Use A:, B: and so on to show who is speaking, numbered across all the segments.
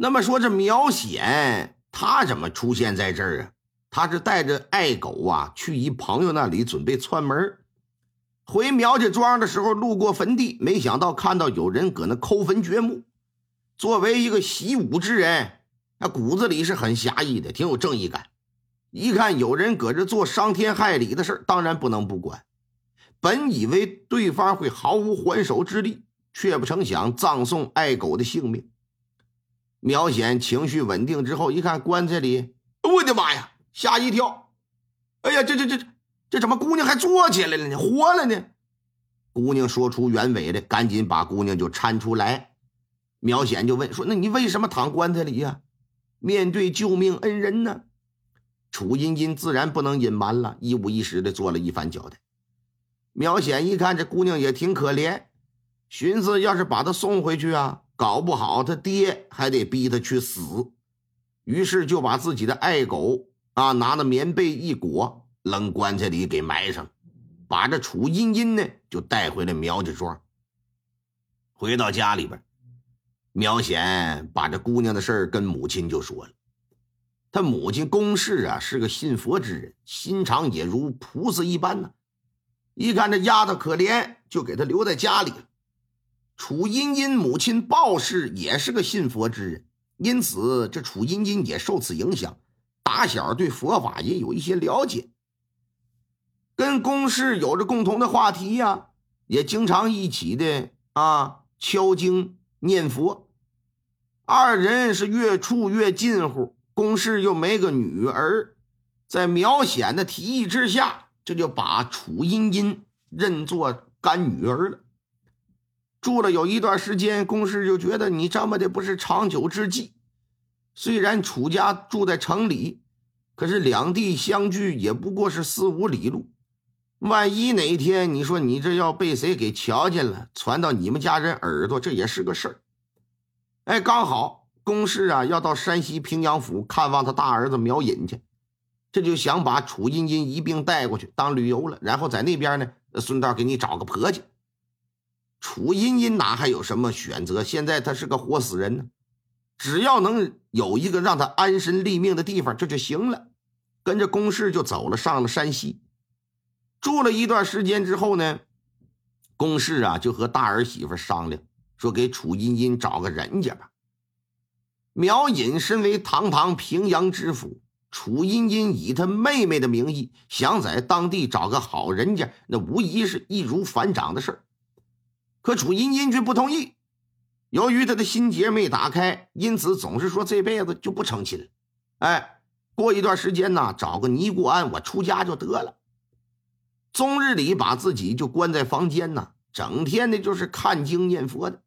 A: 那么说这苗显他怎么出现在这儿啊？他是带着爱狗啊去一朋友那里准备串门回苗家庄的时候路过坟地，没想到看到有人搁那抠坟掘墓。作为一个习武之人，他骨子里是很侠义的，挺有正义感。一看有人搁这做伤天害理的事当然不能不管。本以为对方会毫无还手之力，却不成想葬送爱狗的性命。苗显情绪稳定之后，一看棺材里，我的妈呀，吓一跳！哎呀，这这这这怎么姑娘还坐起来了呢？活了呢？姑娘说出原委来，赶紧把姑娘就搀出来。苗显就问说：“那你为什么躺棺材里呀？面对救命恩人呢？”楚茵茵自然不能隐瞒了，一五一十的做了一番交代。苗显一看这姑娘也挺可怜，寻思要是把她送回去啊。搞不好他爹还得逼他去死，于是就把自己的爱狗啊拿那棉被一裹，扔棺材里给埋上，把这楚茵茵呢就带回了苗家庄。回到家里边，苗显把这姑娘的事跟母亲就说了。他母亲龚氏啊是个信佛之人，心肠也如菩萨一般呢。一看这丫头可怜，就给她留在家里了。楚茵茵母亲鲍氏也是个信佛之人，因此这楚茵茵也受此影响，打小对佛法也有一些了解。跟公氏有着共同的话题呀，也经常一起的啊敲经念佛，二人是越处越近乎。公氏又没个女儿，在苗显的提议之下，这就把楚茵茵认作干女儿了。住了有一段时间，公氏就觉得你这么的不是长久之计。虽然楚家住在城里，可是两地相距也不过是四五里路。万一哪一天你说你这要被谁给瞧见了，传到你们家人耳朵，这也是个事儿。哎，刚好公氏啊要到山西平阳府看望他大儿子苗隐去，这就想把楚茵茵一并带过去当旅游了，然后在那边呢顺道给你找个婆家。楚茵茵哪还有什么选择？现在他是个活死人呢，只要能有一个让他安身立命的地方，这就行了。跟着公事就走了，上了山西，住了一段时间之后呢，公事啊就和大儿媳妇商量，说给楚茵茵找个人家吧。苗隐身为堂堂平阳知府，楚茵茵以他妹妹的名义想在当地找个好人家，那无疑是易如反掌的事儿。可楚茵茵却不同意，由于他的心结没打开，因此总是说这辈子就不成亲了。哎，过一段时间呢，找个尼姑庵，我出家就得了。终日里把自己就关在房间呢，整天的就是看经念佛的。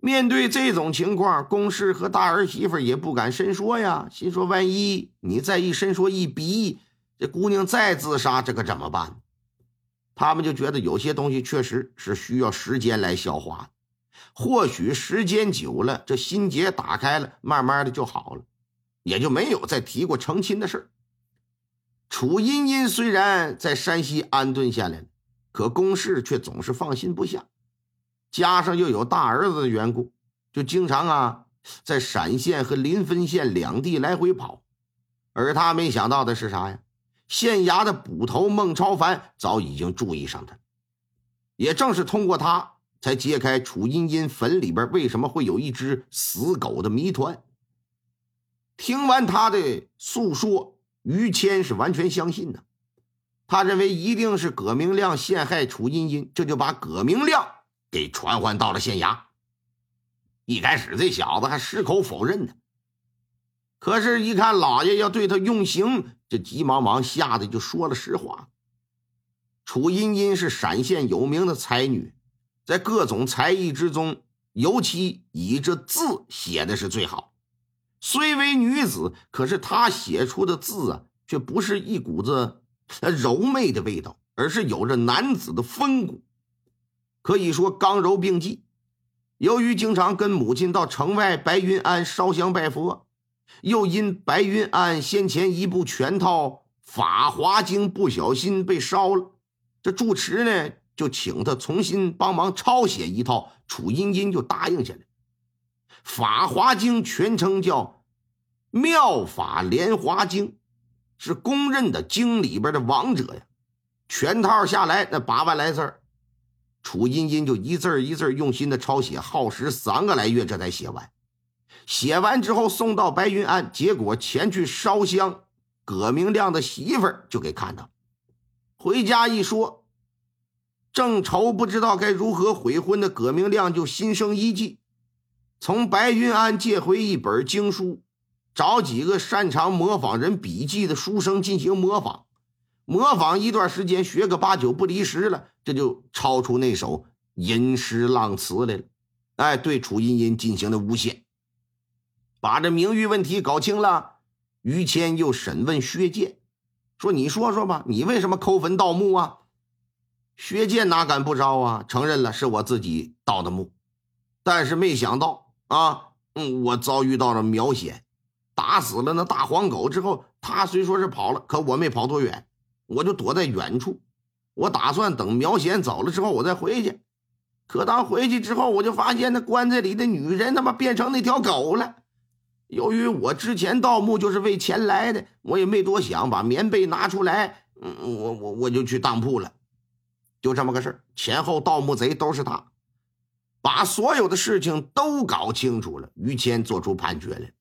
A: 面对这种情况，公氏和大儿媳妇也不敢深说呀，心说万一你再一伸说一逼，这姑娘再自杀，这可怎么办？他们就觉得有些东西确实是需要时间来消化的，或许时间久了，这心结打开了，慢慢的就好了，也就没有再提过成亲的事楚茵茵虽然在山西安顿下来了，可公事却总是放心不下，加上又有大儿子的缘故，就经常啊在陕县和临汾县两地来回跑，而他没想到的是啥呀？县衙的捕头孟超凡早已经注意上他，也正是通过他，才揭开楚茵茵坟里边为什么会有一只死狗的谜团。听完他的诉说，于谦是完全相信的，他认为一定是葛明亮陷害楚茵茵，这就把葛明亮给传唤到了县衙。一开始这小子还矢口否认呢。可是，一看老爷要对他用刑，这急忙忙吓得就说了实话。楚茵茵是陕县有名的才女，在各种才艺之中，尤其以这字写的是最好。虽为女子，可是她写出的字啊，却不是一股子柔媚的味道，而是有着男子的风骨，可以说刚柔并济。由于经常跟母亲到城外白云庵烧香拜佛。又因白云庵先前一部全套《法华经》不小心被烧了，这住持呢就请他重新帮忙抄写一套，楚茵茵就答应下来。《法华经》全称叫《妙法莲华经》，是公认的经里边的王者呀。全套下来那八万来字儿，楚茵茵就一字一字用心的抄写，耗时三个来月，这才写完。写完之后送到白云庵，结果前去烧香，葛明亮的媳妇儿就给看到。回家一说，正愁不知道该如何悔婚的葛明亮就心生一计，从白云庵借回一本经书，找几个擅长模仿人笔记的书生进行模仿。模仿一段时间，学个八九不离十了，这就抄出那首吟诗浪词来了。哎，对楚茵茵进行了诬陷，把这名誉问题搞清了。于谦又审问薛建，说：“你说说吧，你为什么抠坟盗墓啊？”薛建哪敢不招啊？承认了是我自己盗的墓，但是没想到啊，嗯，我遭遇到了苗险，打死了那大黄狗之后，他虽说是跑了，可我没跑多远。我就躲在远处，我打算等苗贤走了之后，我再回去。可当回去之后，我就发现那棺材里的女人他妈变成那条狗了。由于我之前盗墓就是为钱来的，我也没多想，把棉被拿出来，嗯，我我我就去当铺了。就这么个事儿，前后盗墓贼都是他，把所有的事情都搞清楚了。于谦做出判决来。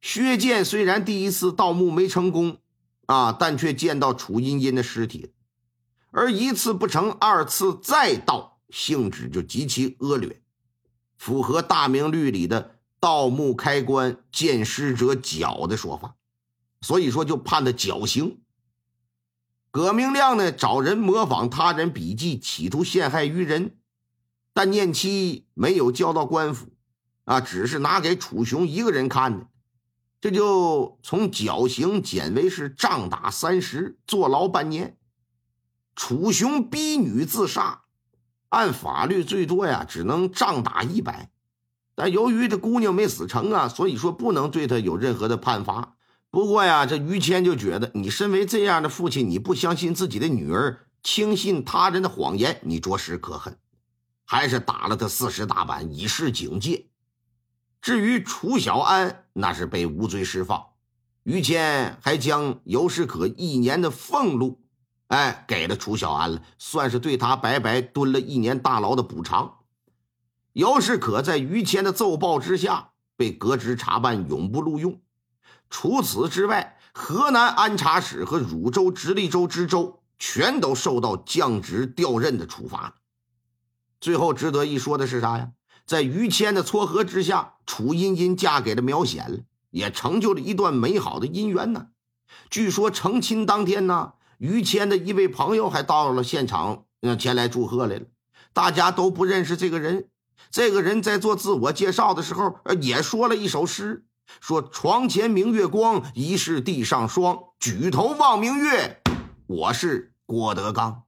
A: 薛剑虽然第一次盗墓没成功。啊！但却见到楚茵茵的尸体，而一次不成，二次再盗，性质就极其恶劣，符合大明律里的“盗墓开棺见尸者绞”的说法，所以说就判他绞刑。葛明亮呢，找人模仿他人笔记，企图陷害于人，但念妻没有交到官府，啊，只是拿给楚雄一个人看的。这就从绞刑减为是杖打三十，坐牢半年。楚雄逼女自杀，按法律最多呀，只能杖打一百。但由于这姑娘没死成啊，所以说不能对她有任何的判罚。不过呀，这于谦就觉得，你身为这样的父亲，你不相信自己的女儿，轻信他人的谎言，你着实可恨，还是打了他四十大板，以示警戒。至于楚小安，那是被无罪释放，于谦还将尤世可一年的俸禄，哎，给了楚小安了，算是对他白白蹲了一年大牢的补偿。姚世可在于谦的奏报之下被革职查办，永不录用。除此之外，河南安察使和汝州直隶州知州全都受到降职调任的处罚。最后值得一说的是啥呀？在于谦的撮合之下，楚茵茵嫁给了苗显了，也成就了一段美好的姻缘呢。据说成亲当天呢，于谦的一位朋友还到了现场，前来祝贺来了。大家都不认识这个人，这个人在做自我介绍的时候，也说了一首诗，说：“床前明月光，疑是地上霜。举头望明月，我是郭德纲。”